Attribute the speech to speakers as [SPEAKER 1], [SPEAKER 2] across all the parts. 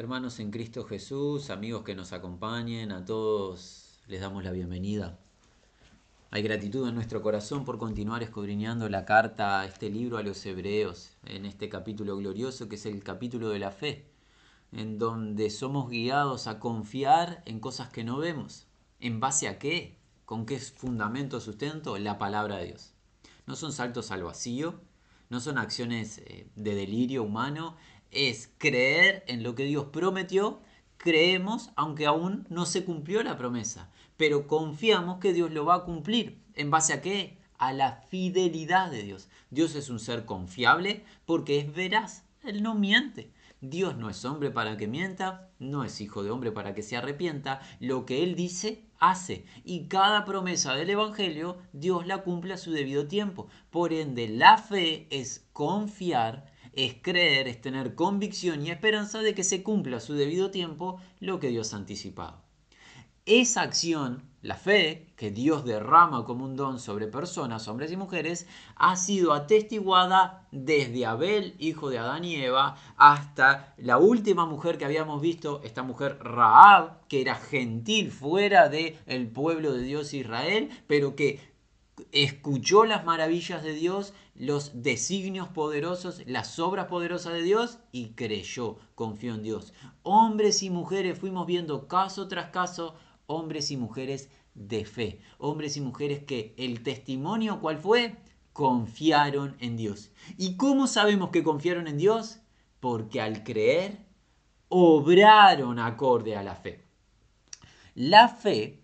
[SPEAKER 1] Hermanos en Cristo Jesús, amigos que nos acompañen, a todos les damos la bienvenida. Hay gratitud en nuestro corazón por continuar escudriñando la carta, este libro a los hebreos, en este capítulo glorioso que es el capítulo de la fe, en donde somos guiados a confiar en cosas que no vemos. ¿En base a qué? ¿Con qué fundamento, sustento? La palabra de Dios. No son saltos al vacío, no son acciones eh, de delirio humano, es creer en lo que Dios prometió, creemos aunque aún no se cumplió la promesa, pero confiamos que Dios lo va a cumplir. ¿En base a qué? A la fidelidad de Dios. Dios es un ser confiable porque es veraz, Él no miente. Dios no es hombre para que mienta, no es hijo de hombre para que se arrepienta. Lo que Él dice, hace. Y cada promesa del Evangelio, Dios la cumple a su debido tiempo. Por ende, la fe es confiar es creer, es tener convicción y esperanza de que se cumpla a su debido tiempo lo que Dios ha anticipado. Esa acción, la fe que Dios derrama como un don sobre personas, hombres y mujeres, ha sido atestiguada desde Abel, hijo de Adán y Eva, hasta la última mujer que habíamos visto, esta mujer Raab, que era gentil fuera del el pueblo de Dios Israel, pero que escuchó las maravillas de Dios, los designios poderosos, las obras poderosas de Dios y creyó, confió en Dios. Hombres y mujeres fuimos viendo caso tras caso, hombres y mujeres de fe, hombres y mujeres que el testimonio cuál fue, confiaron en Dios. ¿Y cómo sabemos que confiaron en Dios? Porque al creer, obraron acorde a la fe. La fe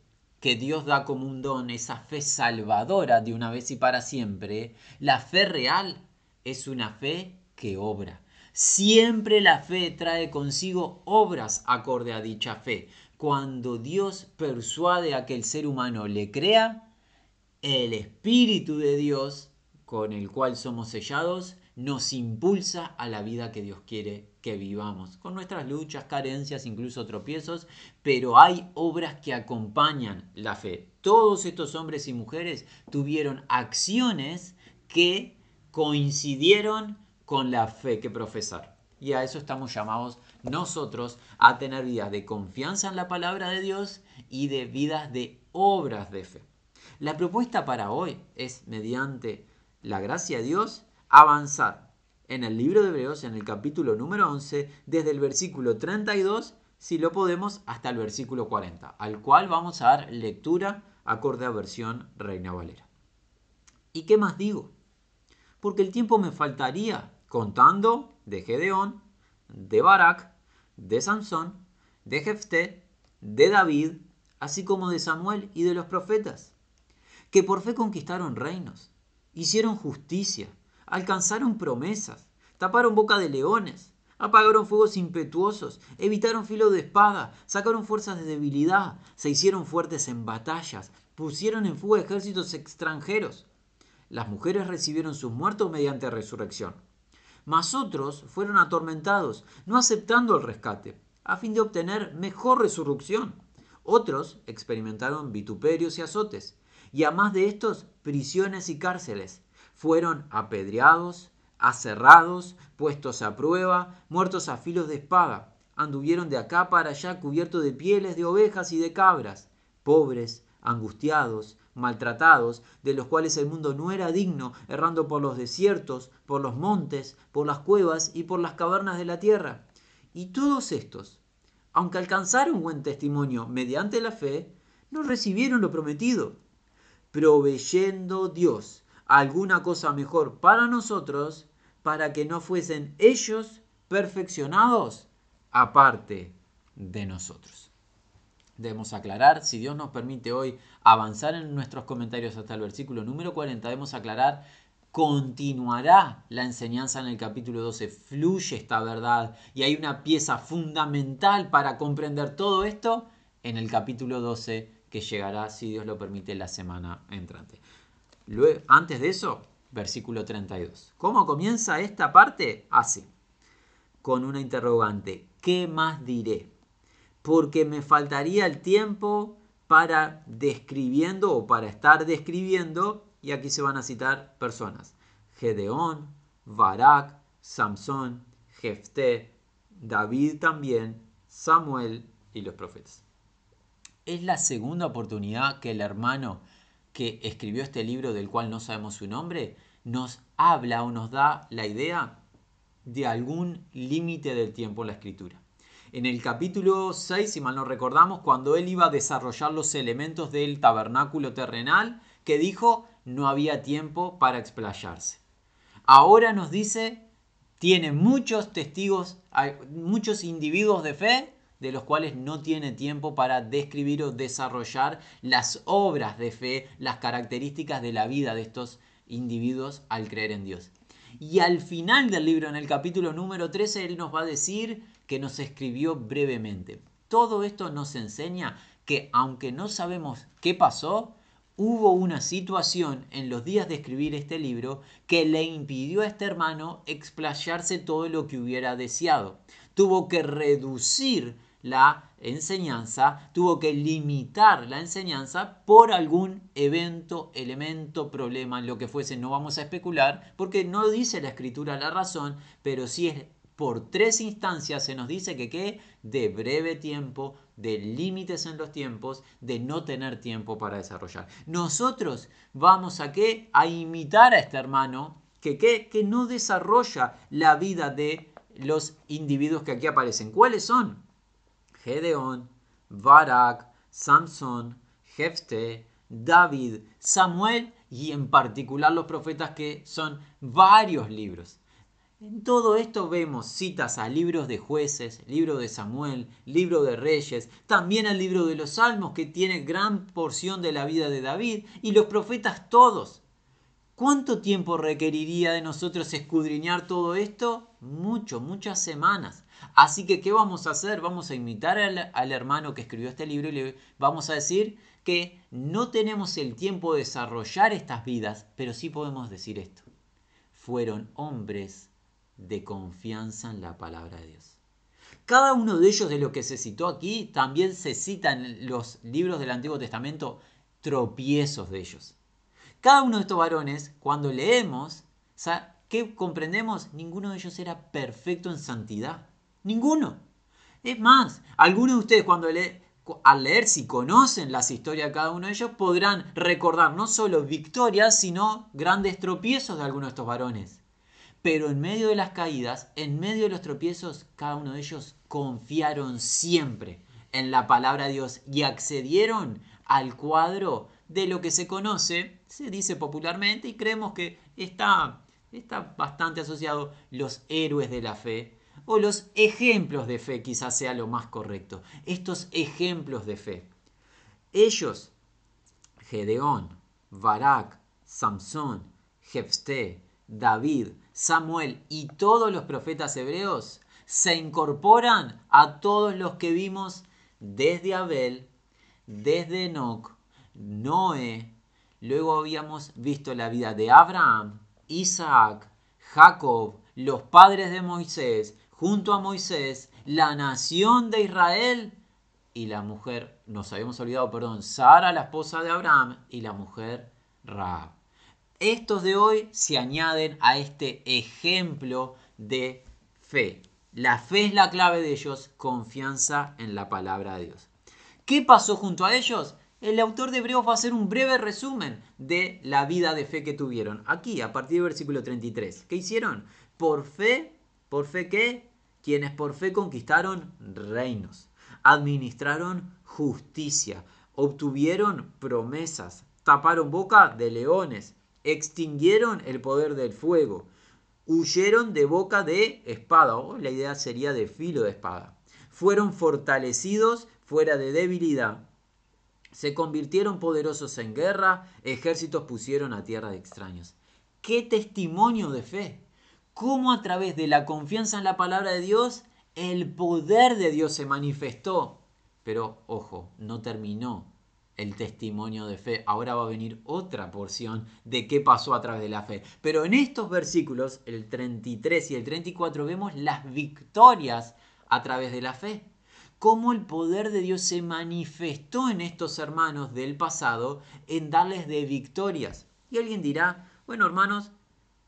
[SPEAKER 1] que Dios da como un don, esa fe salvadora de una vez y para siempre, la fe real es una fe que obra. Siempre la fe trae consigo obras acorde a dicha fe. Cuando Dios persuade a que el ser humano le crea, el Espíritu de Dios, con el cual somos sellados, nos impulsa a la vida que Dios quiere vivamos, con nuestras luchas, carencias, incluso tropiezos, pero hay obras que acompañan la fe. Todos estos hombres y mujeres tuvieron acciones que coincidieron con la fe que profesaron. Y a eso estamos llamados nosotros a tener vidas de confianza en la palabra de Dios y de vidas de obras de fe. La propuesta para hoy es, mediante la gracia de Dios, avanzar en el libro de Hebreos, en el capítulo número 11, desde el versículo 32, si lo podemos, hasta el versículo 40, al cual vamos a dar lectura acorde a versión Reina Valera. ¿Y qué más digo? Porque el tiempo me faltaría contando de Gedeón, de Barak, de Sansón, de Jefté, de David, así como de Samuel y de los profetas, que por fe conquistaron reinos, hicieron justicia, alcanzaron promesas, taparon boca de leones, apagaron fuegos impetuosos, evitaron filo de espada, sacaron fuerzas de debilidad, se hicieron fuertes en batallas, pusieron en fuga ejércitos extranjeros. Las mujeres recibieron sus muertos mediante resurrección. Mas otros fueron atormentados, no aceptando el rescate, a fin de obtener mejor resurrección. Otros experimentaron vituperios y azotes, y a más de estos, prisiones y cárceles fueron apedreados, aserrados, puestos a prueba, muertos a filos de espada. Anduvieron de acá para allá cubiertos de pieles de ovejas y de cabras, pobres, angustiados, maltratados, de los cuales el mundo no era digno, errando por los desiertos, por los montes, por las cuevas y por las cavernas de la tierra. Y todos estos, aunque alcanzaron buen testimonio mediante la fe, no recibieron lo prometido, proveyendo Dios alguna cosa mejor para nosotros, para que no fuesen ellos perfeccionados aparte de nosotros. Debemos aclarar, si Dios nos permite hoy avanzar en nuestros comentarios hasta el versículo número 40, debemos aclarar, continuará la enseñanza en el capítulo 12, fluye esta verdad y hay una pieza fundamental para comprender todo esto en el capítulo 12 que llegará, si Dios lo permite, la semana entrante antes de eso, versículo 32. ¿Cómo comienza esta parte? Así, con una interrogante. ¿Qué más diré? Porque me faltaría el tiempo para describiendo o para estar describiendo, y aquí se van a citar personas. Gedeón, Barak, Samson, Jefté, David también Samuel y los profetas. Es la segunda oportunidad que el hermano que escribió este libro del cual no sabemos su nombre nos habla o nos da la idea de algún límite del tiempo en la escritura. En el capítulo 6, si mal no recordamos, cuando él iba a desarrollar los elementos del tabernáculo terrenal, que dijo no había tiempo para explayarse. Ahora nos dice, tiene muchos testigos, muchos individuos de fe, de los cuales no tiene tiempo para describir o desarrollar las obras de fe, las características de la vida de estos individuos al creer en Dios. Y al final del libro, en el capítulo número 13, Él nos va a decir que nos escribió brevemente. Todo esto nos enseña que aunque no sabemos qué pasó, hubo una situación en los días de escribir este libro que le impidió a este hermano explayarse todo lo que hubiera deseado. Tuvo que reducir la enseñanza, tuvo que limitar la enseñanza por algún evento, elemento, problema, lo que fuese. No vamos a especular porque no dice la escritura la razón, pero sí es por tres instancias se nos dice que qué? De breve tiempo, de límites en los tiempos, de no tener tiempo para desarrollar. Nosotros vamos a qué? A imitar a este hermano que, que no desarrolla la vida de los individuos que aquí aparecen. ¿Cuáles son? Gedeón, Barak, Samson, Jefte, David, Samuel y en particular los profetas que son varios libros. En todo esto vemos citas a libros de jueces, libro de Samuel, libro de reyes, también al libro de los salmos que tiene gran porción de la vida de David y los profetas todos. ¿Cuánto tiempo requeriría de nosotros escudriñar todo esto? Mucho, muchas semanas. Así que, ¿qué vamos a hacer? Vamos a imitar al, hermano que escribió este libro y le vamos a decir que no tenemos el tiempo de desarrollar estas vidas, pero sí podemos decir esto. Fueron hombres de confianza en la palabra de Dios. Cada uno de ellos de lo que se citó aquí también se cita en los libros del Antiguo Testamento tropiezos de ellos. Cada uno de estos varones, cuando leemos, ¿qué comprendemos? Ninguno de ellos era perfecto en santidad. Ninguno. Es más, algunos de ustedes cuando leen, al leer, si conocen las historias de cada uno de ellos, podrán recordar no solo victorias, sino grandes tropiezos de algunos de estos varones. Pero en medio de las caídas, en medio de los tropiezos, cada uno de ellos confiaron siempre en la palabra de Dios y accedieron al cuadro de lo que se conoce, se dice popularmente y creemos que está, está bastante asociado los héroes de la fe o los ejemplos de fe, quizás sea lo más correcto. Estos ejemplos de fe. Ellos, Gedeón, Barak, Samson, Jefté, David, Samuel y todos los profetas hebreos se incorporan a todos los que vimos desde Abel, desde Enoch, Noé, luego habíamos visto la vida de Abraham, Isaac, Jacob, los padres de Moisés, junto a Moisés, la nación de Israel y la mujer, nos habíamos olvidado, perdón, Sara, la esposa de Abraham, y la mujer Raab. Estos de hoy se añaden a este ejemplo de fe. La fe es la clave de ellos, confianza en la palabra de Dios. ¿Qué pasó junto a ellos? El autor de Hebreos va a hacer un breve resumen de la vida de fe que tuvieron. Aquí, a partir del versículo 33. ¿Qué hicieron? Por fe, ¿por fe qué? Quienes por fe conquistaron reinos, administraron justicia, obtuvieron promesas, taparon boca de leones, extinguieron el poder del fuego, huyeron de boca de espada, la idea sería de filo de espada, fueron fortalecidos fuera de debilidad, se convirtieron poderosos en guerra, ejércitos pusieron a tierra de extraños. ¡Qué testimonio de fe! ¿Cómo a través de la confianza en la palabra de Dios el poder de Dios se manifestó? Pero ojo, no terminó el testimonio de fe. Ahora va a venir otra porción de qué pasó a través de la fe. Pero en estos versículos, el 33 y el 34, vemos las victorias a través de la fe. Cómo el poder de Dios se manifestó en estos hermanos del pasado en darles de victorias. Y alguien dirá, bueno hermanos,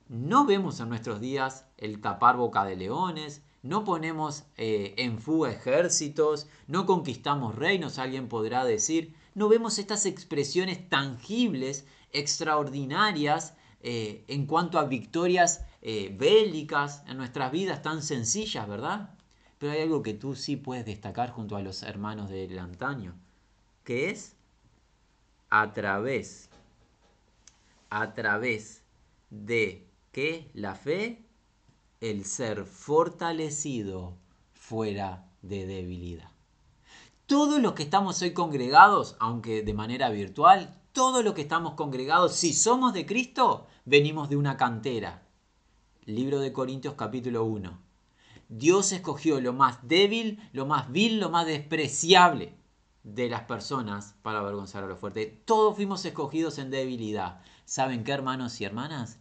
[SPEAKER 1] no vemos en nuestros días el tapar boca de leones, no ponemos eh, en fuga ejércitos, no conquistamos reinos, alguien podrá decir, no vemos estas expresiones tangibles, extraordinarias, eh, en cuanto a victorias eh, bélicas en nuestras vidas tan sencillas, ¿verdad? Pero hay algo que tú sí puedes destacar junto a los hermanos del antaño, que es a través, a través de que la fe, el ser fortalecido fuera de debilidad. Todos los que estamos hoy congregados, aunque de manera virtual, todos los que estamos congregados, si somos de Cristo, venimos de una cantera. Libro de Corintios capítulo 1. Dios escogió lo más débil, lo más vil, lo más despreciable de las personas para avergonzar a lo fuerte. Todos fuimos escogidos en debilidad. ¿Saben qué, hermanos y hermanas?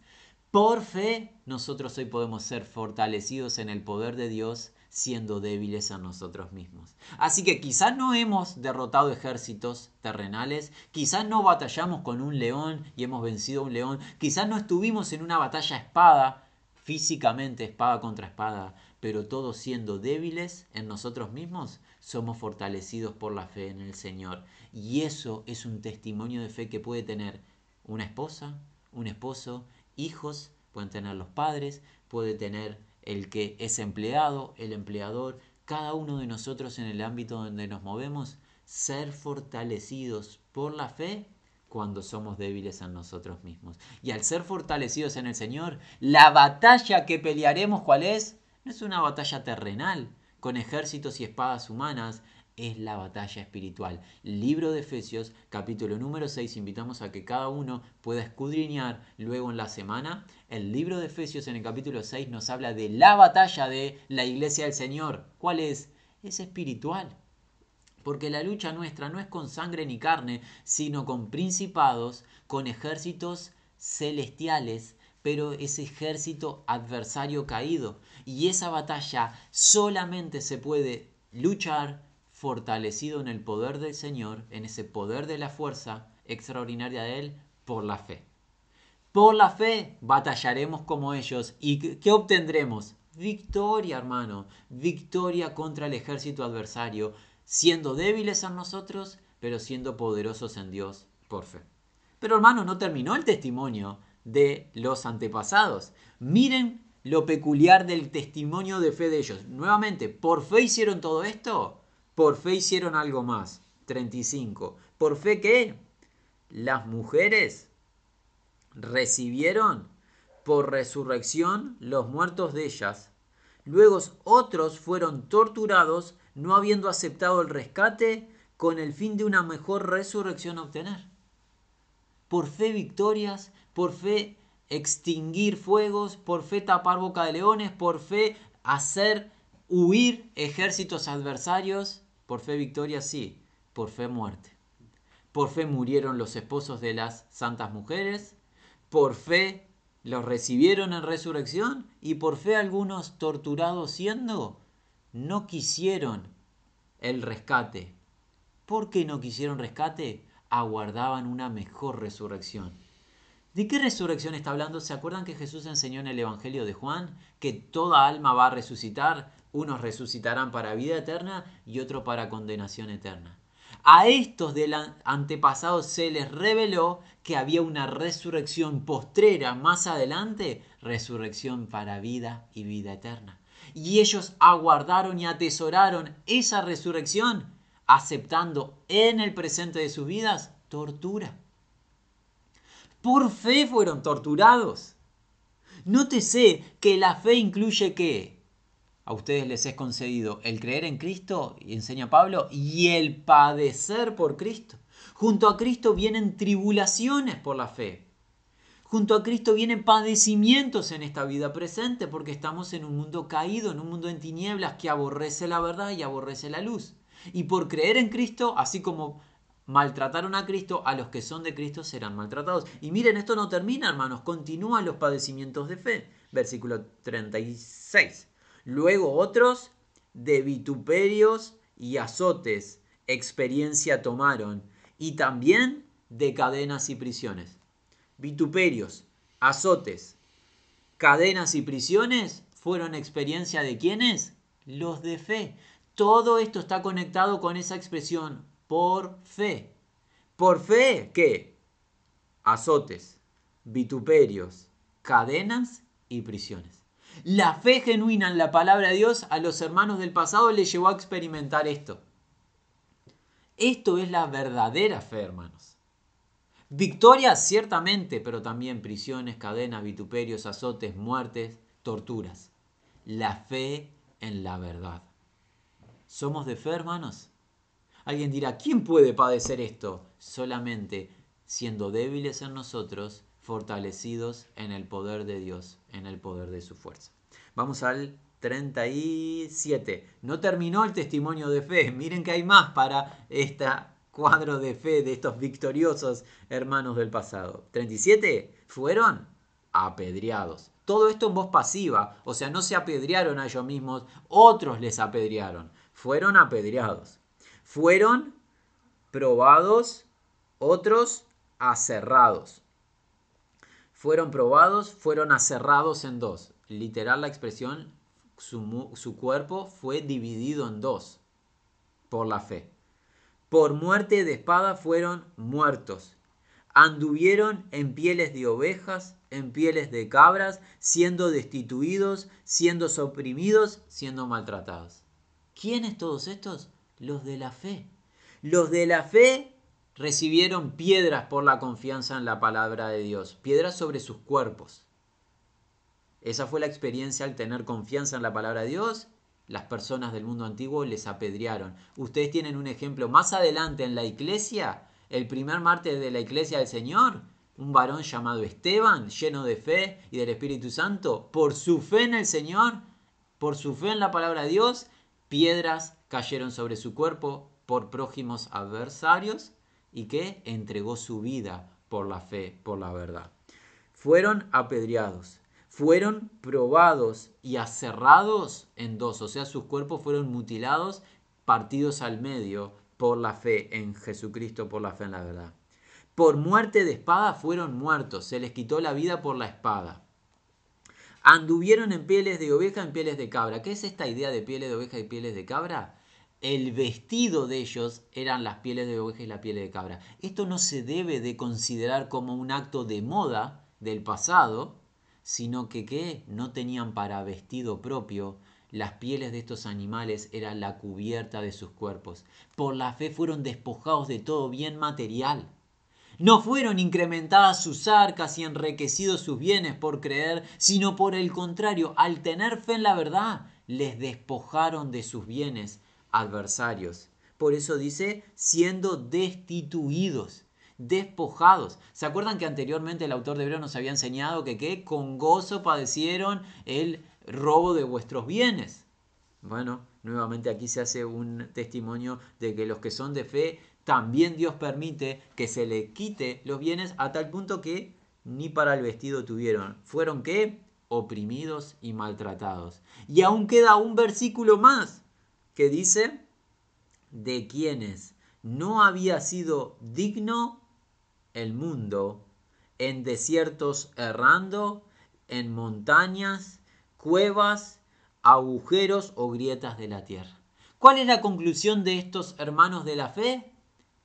[SPEAKER 1] Por fe, nosotros hoy podemos ser fortalecidos en el poder de Dios siendo débiles a nosotros mismos. Así que quizás no hemos derrotado ejércitos terrenales, quizás no batallamos con un león y hemos vencido a un león, quizás no estuvimos en una batalla espada, físicamente espada contra espada, pero todos siendo débiles en nosotros mismos, somos fortalecidos por la fe en el Señor. Y eso es un testimonio de fe que puede tener una esposa, un esposo, hijos, pueden tener los padres, puede tener el que es empleado, el empleador, cada uno de nosotros en el ámbito donde nos movemos, ser fortalecidos por la fe cuando somos débiles en nosotros mismos. Y al ser fortalecidos en el Señor, la batalla que pelearemos, ¿cuál es? No es una batalla terrenal, con ejércitos y espadas humanas, es la batalla espiritual. Libro de Efesios, capítulo número 6, invitamos a que cada uno pueda escudriñar luego en la semana. El libro de Efesios en el capítulo 6 nos habla de la batalla de la iglesia del Señor. ¿Cuál es? Es espiritual. Porque la lucha nuestra no es con sangre ni carne, sino con principados, con ejércitos celestiales, pero ese ejército adversario caído. Y esa batalla solamente se puede luchar fortalecido en el poder del Señor, en ese poder de la fuerza extraordinaria de Él, por la fe. Por la fe batallaremos como ellos. ¿Y qué obtendremos? Victoria, hermano. Victoria contra el ejército adversario, siendo débiles a nosotros, pero siendo poderosos en Dios por fe. Pero hermano, no terminó el testimonio de los antepasados. Miren lo peculiar del testimonio de fe de ellos. Nuevamente, ¿por fe hicieron todo esto? Por fe hicieron algo más. 35. ¿Por fe qué? Las mujeres recibieron por resurrección los muertos de ellas. Luego otros fueron torturados no habiendo aceptado el rescate con el fin de una mejor resurrección obtener. Por fe victorias, por fe extinguir fuegos, por fe tapar boca de leones, por fe hacer huir ejércitos adversarios, por fe victoria, sí. Por fe muerte. Por fe murieron los esposos de las santas mujeres. Por fe los recibieron en resurrección. Y por fe algunos torturados siendo, no quisieron el rescate. ¿Por qué no quisieron rescate? Aguardaban una mejor resurrección. ¿De qué resurrección está hablando? ¿Se acuerdan que Jesús enseñó en el Evangelio de Juan que toda alma va a resucitar? Unos resucitarán para vida eterna y otros para condenación eterna. A estos del antepasado se les reveló que había una resurrección postrera más adelante, resurrección para vida y vida eterna. Y ellos aguardaron y atesoraron esa resurrección, aceptando en el presente de sus vidas tortura. Por fe fueron torturados. Nótese que la fe incluye qué? A ustedes les es concedido el creer en Cristo, y enseña Pablo, y el padecer por Cristo. Junto a Cristo vienen tribulaciones por la fe. Junto a Cristo vienen padecimientos en esta vida presente porque estamos en un mundo caído, en un mundo en tinieblas que aborrece la verdad y aborrece la luz. Y por creer en Cristo, así como maltrataron a Cristo, a los que son de Cristo serán maltratados. Y miren, esto no termina, hermanos, continúan los padecimientos de fe. Versículo 36. Luego otros de vituperios y azotes experiencia tomaron y también de cadenas y prisiones. Vituperios, azotes, cadenas y prisiones fueron experiencia de quiénes? Los de fe. Todo esto está conectado con esa expresión, por fe. ¿Por fe qué? Azotes, vituperios, cadenas y prisiones. La fe genuina en la palabra de Dios a los hermanos del pasado les llevó a experimentar esto. Esto es la verdadera fe, hermanos. Victoria ciertamente, pero también prisiones, cadenas, vituperios, azotes, muertes, torturas. La fe en la verdad. ¿Somos de fe, hermanos? Alguien dirá, ¿quién puede padecer esto? Solamente siendo débiles en nosotros, fortalecidos en el poder de Dios, en el poder de su fuerza. Vamos al 37. No terminó el testimonio de fe. Miren que hay más para este cuadro de fe de estos victoriosos hermanos del pasado. 37. Fueron apedreados. Todo esto en voz pasiva, o sea, no se apedrearon a ellos mismos, otros les apedrearon. Fueron apedreados. Fueron probados, otros aserrados. Fueron probados, fueron aserrados en dos. Literal la expresión su, cuerpo fue dividido en dos por la fe. Por muerte de espada fueron muertos. Anduvieron en pieles de ovejas, en pieles de cabras, siendo destituidos, siendo oprimidos, siendo maltratados. ¿Quiénes todos estos? Los de la fe. Los de la fe recibieron piedras por la confianza en la palabra de Dios, piedras sobre sus cuerpos. Esa fue la experiencia al tener confianza en la palabra de Dios. Las personas del mundo antiguo les apedrearon. Ustedes tienen un ejemplo más adelante en la iglesia, el primer martes de la iglesia del Señor, un varón llamado Esteban, lleno de fe y del Espíritu Santo, por su fe en el Señor, por su fe en la palabra de Dios, piedras cayeron sobre su cuerpo por prójimos adversarios y que entregó su vida por la fe, por la verdad. Fueron apedreados fueron probados y aserrados en dos, o sea, sus cuerpos fueron mutilados, partidos al medio por la fe en Jesucristo, por la fe en la verdad. Por muerte de espada fueron muertos, se les quitó la vida por la espada. Anduvieron en pieles de oveja, en pieles de cabra. ¿Qué es esta idea de pieles de oveja y pieles de cabra? El vestido de ellos eran las pieles de oveja y la piel de cabra. Esto no se debe de considerar como un acto de moda del pasado, sino que ¿qué? no tenían para vestido propio. Las pieles de estos animales eran la cubierta de sus cuerpos. Por la fe fueron despojados de todo bien material. No fueron incrementadas sus arcas y enriquecidos sus bienes por creer, sino por el contrario, al tener fe en la verdad, les despojaron de sus bienes adversarios. Por eso dice, siendo destituidos despojados. ¿Se acuerdan que anteriormente el autor de Hebreo nos había enseñado que, con gozo padecieron el robo de vuestros bienes? Bueno, nuevamente aquí se hace un testimonio de que los que son de fe, también Dios permite que se le quite los bienes a tal punto que ni para el vestido tuvieron. ¿Fueron qué? Oprimidos y maltratados. Y aún queda un versículo más que dice, de quienes no había sido digno el mundo, en desiertos errando, en montañas, cuevas, agujeros o grietas de la tierra. ¿Cuál es la conclusión de estos hermanos de la fe?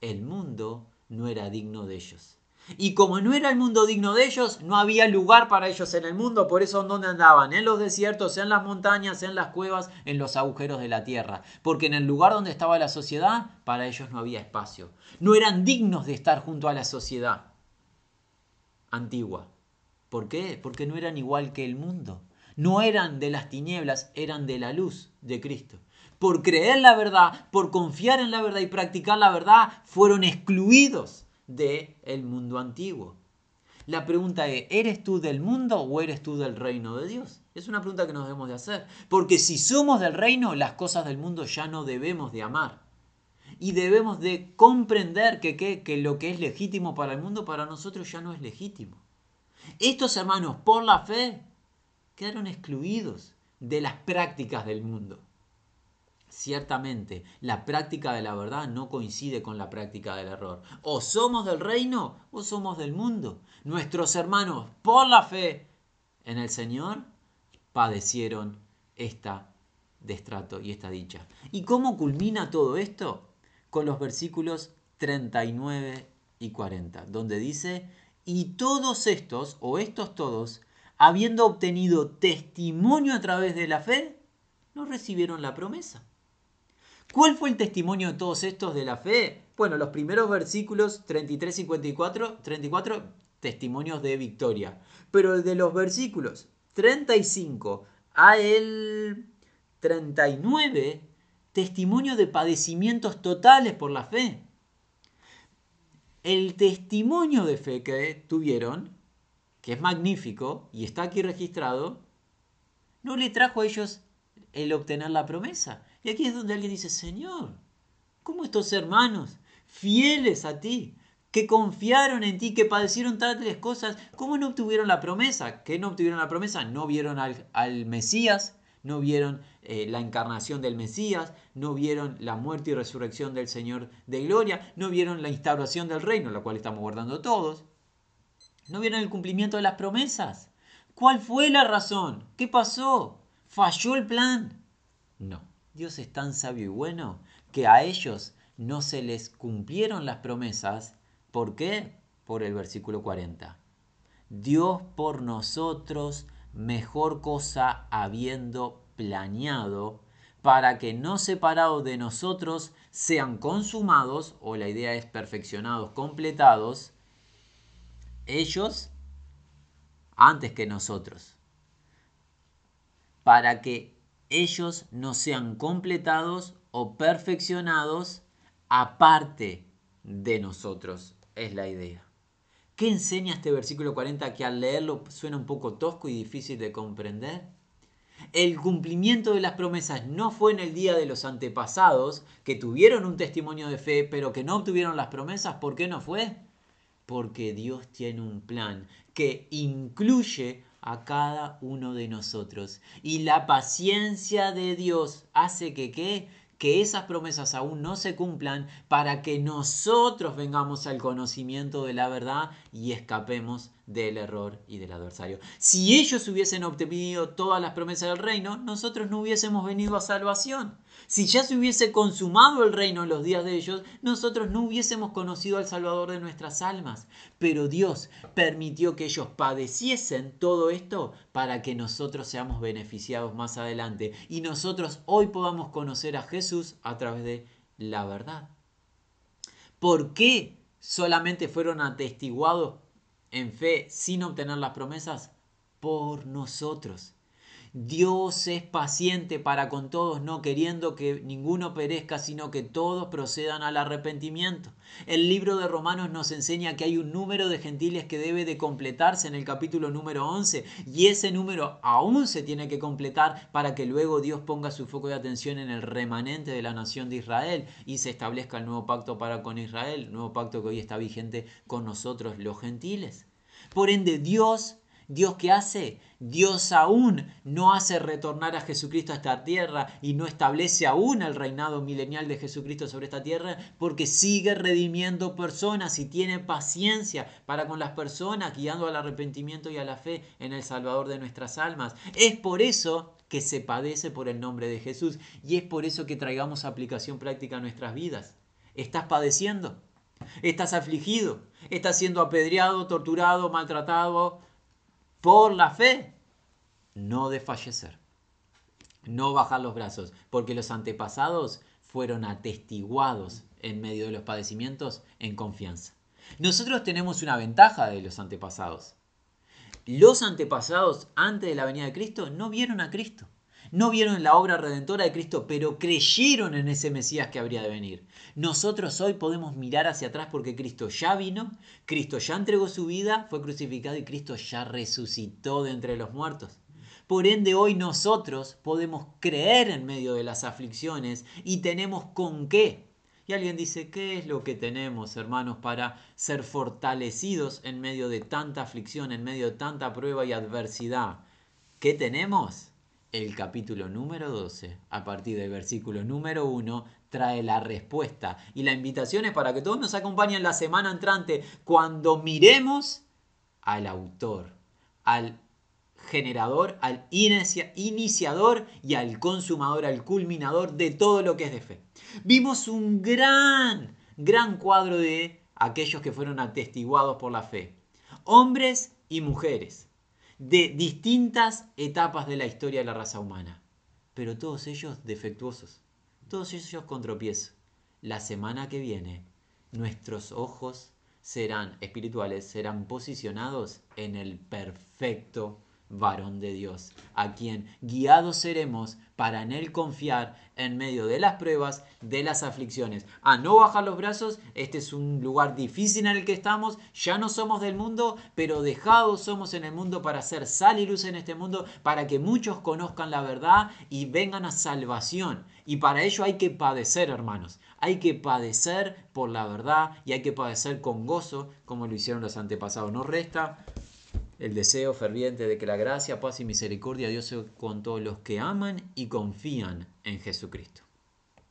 [SPEAKER 1] El mundo no era digno de ellos. Y como no era el mundo digno de ellos, no había lugar para ellos en el mundo, por eso ¿dónde andaban? En los desiertos, en las montañas, en las cuevas, en los agujeros de la tierra. Porque en el lugar donde estaba la sociedad, para ellos no había espacio. No eran dignos de estar junto a la sociedad antigua. ¿Por qué? Porque no eran igual que el mundo. No eran de las tinieblas, eran de la luz de Cristo. Por creer la verdad, por confiar en la verdad y practicar la verdad, fueron excluidos del el mundo antiguo. La pregunta es, ¿eres tú del mundo o eres tú del reino de Dios? Es una pregunta que nos debemos de hacer. Porque si somos del reino, las cosas del mundo ya no debemos de amar. Y debemos de comprender que, que lo que es legítimo para el mundo, para nosotros ya no es legítimo. Estos hermanos, por la fe, quedaron excluidos de las prácticas del mundo. Ciertamente, la práctica de la verdad no coincide con la práctica del error. O somos del reino o somos del mundo. Nuestros hermanos, por la fe en el Señor, padecieron esta de estrato y esta dicha. ¿Y cómo culmina todo esto? Con los versículos 39 y 40, donde dice, y todos estos, o estos todos, habiendo obtenido testimonio a través de la fe, no recibieron la promesa. ¿Cuál fue el testimonio de todos estos de la fe? Bueno, los primeros versículos 33 y 54, 34, testimonios de victoria. Pero de los versículos 35 a el 39, testimonio de padecimientos totales por la fe. El testimonio de fe que tuvieron, que es magnífico y está aquí registrado, no le trajo a ellos el obtener la promesa. Y aquí es donde alguien dice, Señor, ¿cómo estos hermanos, fieles a ti, que confiaron en ti, que padecieron tales cosas, ¿cómo no obtuvieron la promesa? ¿Qué no obtuvieron la promesa? No vieron al, al Mesías, no vieron eh, la encarnación del Mesías, no vieron la muerte y resurrección del Señor de gloria, no vieron la instauración del reino, la cual estamos guardando todos, no vieron el cumplimiento de las promesas. ¿Cuál fue la razón? ¿Qué pasó? ¿Falló el plan? No, Dios es tan sabio y bueno que a ellos no se les cumplieron las promesas. ¿Por qué? Por el versículo 40. Dios por nosotros mejor cosa habiendo planeado para que no separados de nosotros sean consumados, o la idea es perfeccionados, completados, ellos antes que nosotros, para que ellos no sean completados o perfeccionados aparte de nosotros, es la idea. ¿Qué enseña este versículo 40 que al leerlo suena un poco tosco y difícil de comprender? El cumplimiento de las promesas no fue en el día de los antepasados que tuvieron un testimonio de fe pero que no obtuvieron las promesas. ¿Por qué no fue? Porque Dios tiene un plan que incluye a cada uno de nosotros. Y la paciencia de Dios hace que ¿qué? que esas promesas aún no se cumplan para que nosotros vengamos al conocimiento de la verdad y escapemos del error y del adversario. Si ellos hubiesen obtenido todas las promesas del reino, nosotros no hubiésemos venido a salvación. Si ya se hubiese consumado el reino en los días de ellos, nosotros no hubiésemos conocido al Salvador de nuestras almas. Pero Dios permitió que ellos padeciesen todo esto para que nosotros seamos beneficiados más adelante y nosotros hoy podamos conocer a Jesús a través de la verdad. ¿Por qué solamente fueron atestiguados en fe sin obtener las promesas? Por nosotros. Dios es paciente para con todos, no queriendo que ninguno perezca, sino que todos procedan al arrepentimiento. El libro de Romanos nos enseña que hay un número de gentiles que debe de completarse en el capítulo número 11 y ese número aún se tiene que completar para que luego Dios ponga su foco de atención en el remanente de la nación de Israel y se establezca el nuevo pacto para con Israel, nuevo pacto que hoy está vigente con nosotros los gentiles. Por ende, Dios Dios qué hace? Dios aún no hace retornar a Jesucristo a esta tierra y no establece aún el reinado milenial de Jesucristo sobre esta tierra porque sigue redimiendo personas y tiene paciencia para con las personas, guiando al arrepentimiento y a la fe en el Salvador de nuestras almas. Es por eso que se padece por el nombre de Jesús y es por eso que traigamos aplicación práctica a nuestras vidas. ¿Estás padeciendo? ¿Estás afligido? ¿Estás siendo apedreado, torturado, maltratado? Por la fe, no desfallecer, no bajar los brazos, porque los antepasados fueron atestiguados en medio de los padecimientos en confianza. Nosotros tenemos una ventaja de los antepasados. Los antepasados antes de la venida de Cristo no vieron a Cristo no vieron la obra redentora de Cristo, pero creyeron en ese Mesías que habría de venir. Nosotros hoy podemos mirar hacia atrás porque Cristo ya vino, Cristo ya entregó su vida, fue crucificado y Cristo ya resucitó de entre los muertos. Por ende, hoy nosotros podemos creer en medio de las aflicciones y tenemos con qué. Y alguien dice, ¿qué es lo que tenemos, hermanos, para ser fortalecidos en medio de tanta aflicción, en medio de tanta prueba y adversidad? ¿Qué tenemos? El capítulo número 12, a partir del versículo número 1, trae la respuesta. Y la invitación es para que todos nos acompañen la semana entrante cuando miremos al autor, al generador, al iniciador y al consumador, al culminador de todo lo que es de fe. Vimos un gran, gran cuadro de aquellos que fueron atestiguados por la fe. Hombres y mujeres de distintas etapas de la historia de la raza humana, pero todos ellos defectuosos, todos ellos con tropiezo. La semana que viene, nuestros ojos serán espirituales, serán posicionados en el perfecto varón de Dios, a quien guiados seremos para en él confiar en medio de las pruebas, de las aflicciones. A no bajar los brazos, este es un lugar difícil en el que estamos, ya no somos del mundo, pero dejados somos en el mundo para hacer sal y luz en este mundo, para que muchos conozcan la verdad y vengan a salvación. Y para ello hay que padecer, hermanos. Hay que padecer por la verdad y hay que padecer con gozo, como lo hicieron los antepasados. Nos resta el deseo ferviente de que la gracia, paz y misericordia de Dios sea con todos los que aman y confían en Jesucristo.